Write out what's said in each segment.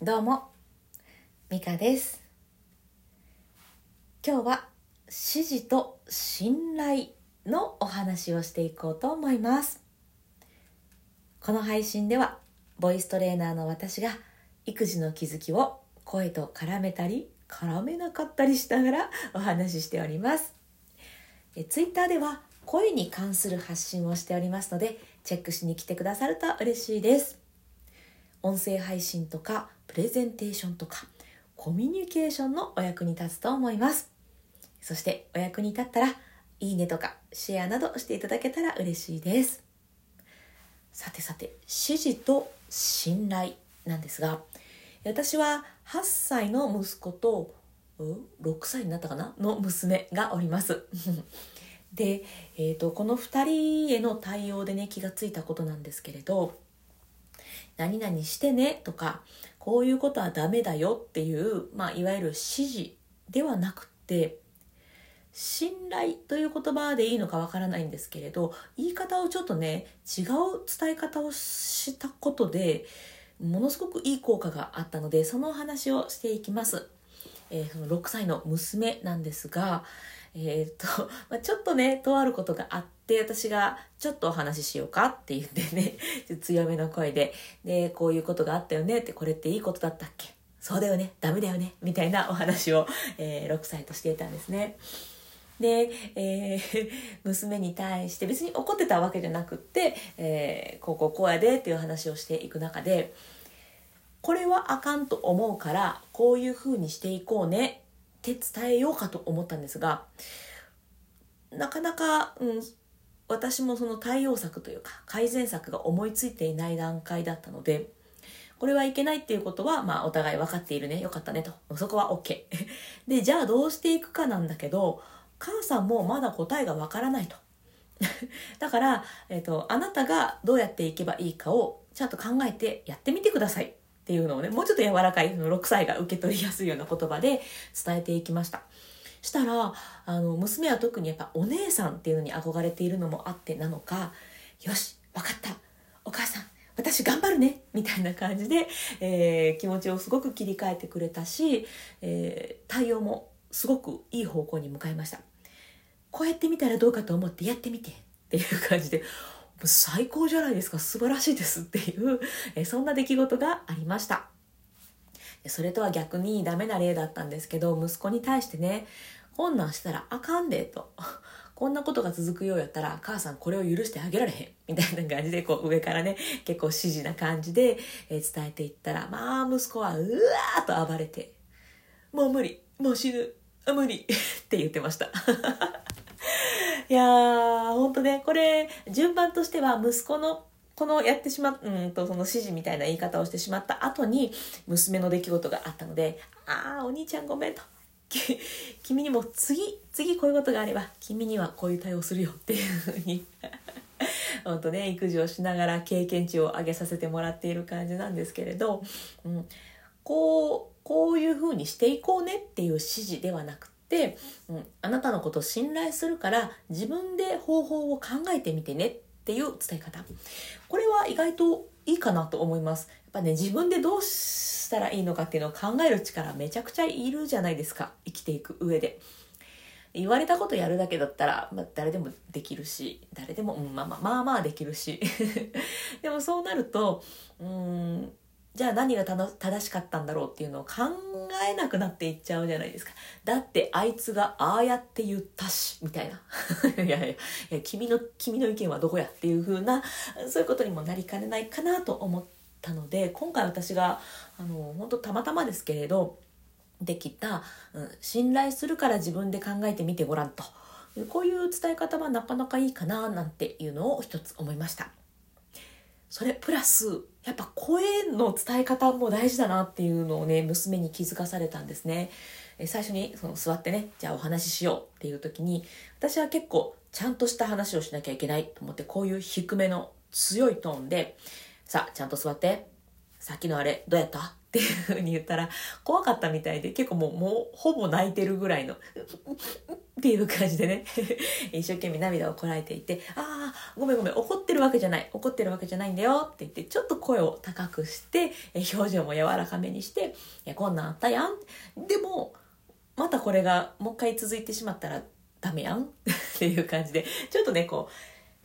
どうも、ミカです。今日は指示と信頼のお話をしていこうと思います。この配信では、ボイストレーナーの私が育児の気づきを声と絡めたり、絡めなかったりしながらお話ししております。えツイッターでは声に関する発信をしておりますので、チェックしに来てくださると嬉しいです。音声配信とかレゼンテーションとかコミュニケーションのお役に立つと思います。そしてお役に立ったらいいねとかシェアなどしていただけたら嬉しいです。さてさて指示と信頼なんですが私は8歳の息子と6歳になったかな？の娘がおります。で、えー、とこの2人への対応でね気がついたことなんですけれど何々してねとかこういうことはダメだよっていう、まあ、いわゆる指示ではなくて信頼という言葉でいいのかわからないんですけれど言い方をちょっとね違う伝え方をしたことでものすごくいい効果があったのでそのお話をしていきます。えーその6歳の娘なんですが、えーと まあ、ちょっとねとあることがあって私が「ちょっとお話ししようか」って言ってねちょっと強めの声で「でこういうことがあったよね」って「これっていいことだったっけ?」「そうだよねダメだよね」みたいなお話を、えー6歳としていたんですね。で、えー 娘に対して別に怒ってたわけじゃなくって、えーこうこうこうやでっていう話をしていく中でこれはあかんと思うからこういうふうにしていこうねて伝えようかと思ったんですがなかなか、うん、私もその対応策というか改善策が思いついていない段階だったのでこれはいけないっていうことは、まあ、お互い分かっているね。よかったねと。そこは OK でじゃあどうしていくかなんだけど母さんもまだ答えが分からないと。だから、えっとあなたがどうやっていけばいいかをちゃんと考えてやってみてください。っていうのをねもうちょっと柔らかいその6歳が受け取りやすいような言葉で伝えていきました。したらあの娘は特にやっぱお姉さんっていうのに憧れているのもあってなのか「よし分かった。お母さん私頑張るね」みたいな感じで、えー気持ちをすごく切り替えてくれたし、えー対応もすごくいい方向に向かいました。こうやってみたらどうかと思ってやってみて。っていう感じで最高じゃないですか。素晴らしいですっていう、えそんな出来事がありました。それとは逆にダメな例だったんですけど息子に対してねこんなんしたらあかんでと。こんなことが続くようやったら母さんこれを許してあげられへん。みたいな感じでこう上からね結構指示な感じで、え伝えていったらまあ息子はうわーっと暴れてもう無理もう死ぬ無理って言ってました。いやーほんとねこれ順番としては息子のこのやってしまっうんとその指示みたいな言い方をしてしまった後に娘の出来事があったので「ああお兄ちゃんごめん」と「君にも次次こういうことがあれば君にはこういう対応するよ」っていうふうに。本当ね育児をしながら経験値を上げさせてもらっている感じなんですけれど、うん、こうこういうふうにしていこうねっていう指示ではなくて、うん、あなたのことを信頼するから自分で方法を考えてみてねっていう伝え方。これは意外といいかなと思います。やっぱね自分でどうしたらいいのかっていうのを考える力めちゃくちゃいるじゃないですか。生きていく上で。言われたことやるだけだったら、まあ、誰でもできるし誰でも、うん、まあまあまあまあできるし。でもそうなるとうんじゃあ何が正しかったんだろうっていうのを考えなくなっていっちゃうじゃないですか。だってあいつがああやって言ったし、みたいな。いやいやいや、君の、君の意見はどこやっていう風な、そういうことにもなりかねないかなと思ったので、今回私が、あの、本当たまたまですけれど、できた、うん、信頼するから自分で考えてみてごらんと。こういう伝え方はなかなかいいかななんていうのを一つ思いました。それプラスやっぱ声の伝え方も大事だなっていうのをね娘に気づかされたんですね。最初にその座ってねじゃあお話ししようっていう時に私は結構ちゃんとした話をしなきゃいけないと思ってこういう低めの強いトーンでさあちゃんと座って。さっきのあれどうやった？っていうふうに言ったら怖かったみたいで結構もうもうほぼ泣いてるぐらいの。っていう感じでね。一生懸命涙をこらえていて「ああごめんごめん怒ってるわけじゃない怒ってるわけじゃないんだよ」って言ってちょっと声を高くして表情も柔らかめにして「いやこんなんあったやん」でもまたこれがもう一回続いてしまったらダメやん？っていう感じでちょっとねこう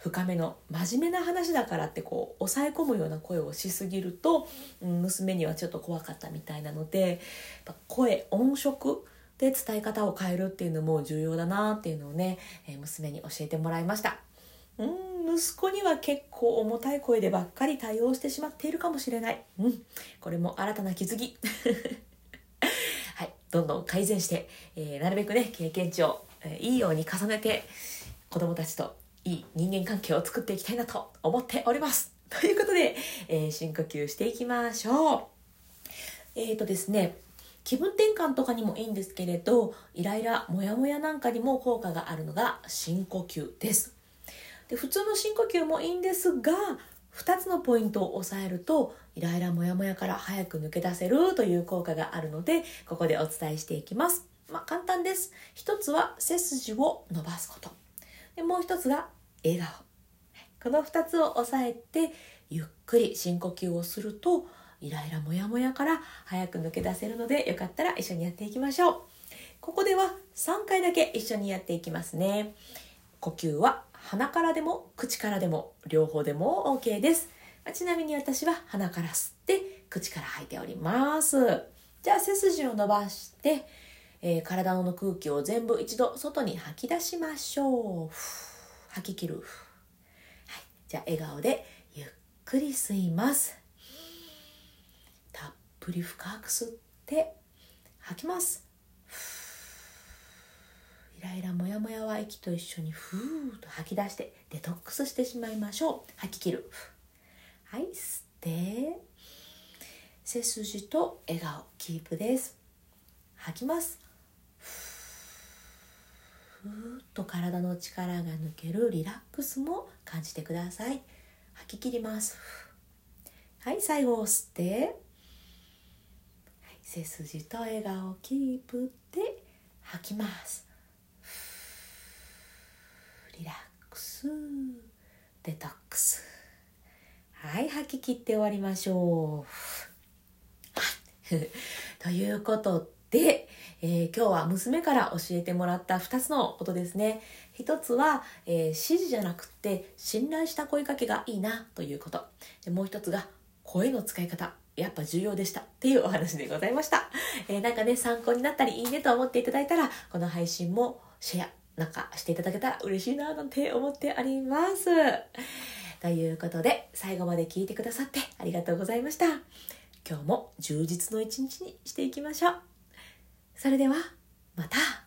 深めの真面目な話だからってこう抑え込むような声をしすぎると、うん、娘にはちょっと怖かったみたいなので声音色で伝え方を変えるっていうのも重要だなっていうのをね、え、娘に教えてもらいました。うん息子には結構重たい声でばっかり対応してしまっているかもしれない。うんこれも新たな気づき。はいどんどん改善して、えー、なるべくね経験値を、えー、いいように重ねて子供たちといい人間関係を作っていきたいなと思っております。ということで、えー、深呼吸していきましょう。えっ、ー、とですね気分転換とかにもいいんですけれどイライラモヤモヤなんかにも効果があるのが深呼吸です。で普通の深呼吸もいいんですが2つのポイントを押さえるとイライラモヤモヤから早く抜け出せるという効果があるのでここでお伝えしていきます。まあ簡単です。一つは背筋を伸ばすこと。でもう一つが笑顔。この2つを押さえてゆっくり深呼吸をするとイライラモヤモヤから早く抜け出せるのでよかったら一緒にやっていきましょう。ここでは3回だけ一緒にやっていきますね。呼吸は鼻からでも口からでも両方でも OK です。ちなみに私は鼻から吸って口から吐いております。じゃあ背筋を伸ばして、えー、体の空気を全部一度外に吐き出しましょう。吐き切る、はい、じゃあ笑顔でゆっくり吸います。ぷり深く吸って吐きます。イライラモヤモヤは息と一緒にふーっと吐き出してデトックスしてしまいましょう。吐き切る。はい。吸って。背筋と笑顔。キープです。吐きます。ふーっと体の力が抜ける。リラックスも感じてください。吐き切ります。はい。最後を吸って。背筋と笑顔キープで吐きます。リラックス。デトックス。はい吐き切って終わりましょう。ということで、えー、今日は娘から教えてもらった2つのことですね。一つは、えー、指示じゃなくて信頼した声かけがいいなということ。でもう一つが声の使い方。やっぱ重要でしたっていうお話でございました。えー、なんかね、参考になったりいいねと思っていただいたら、この配信もシェアなんかしていただけたら嬉しいななんて思っております。ということで、最後まで聞いてくださってありがとうございました。今日も充実の一日にしていきましょう。それでは、また。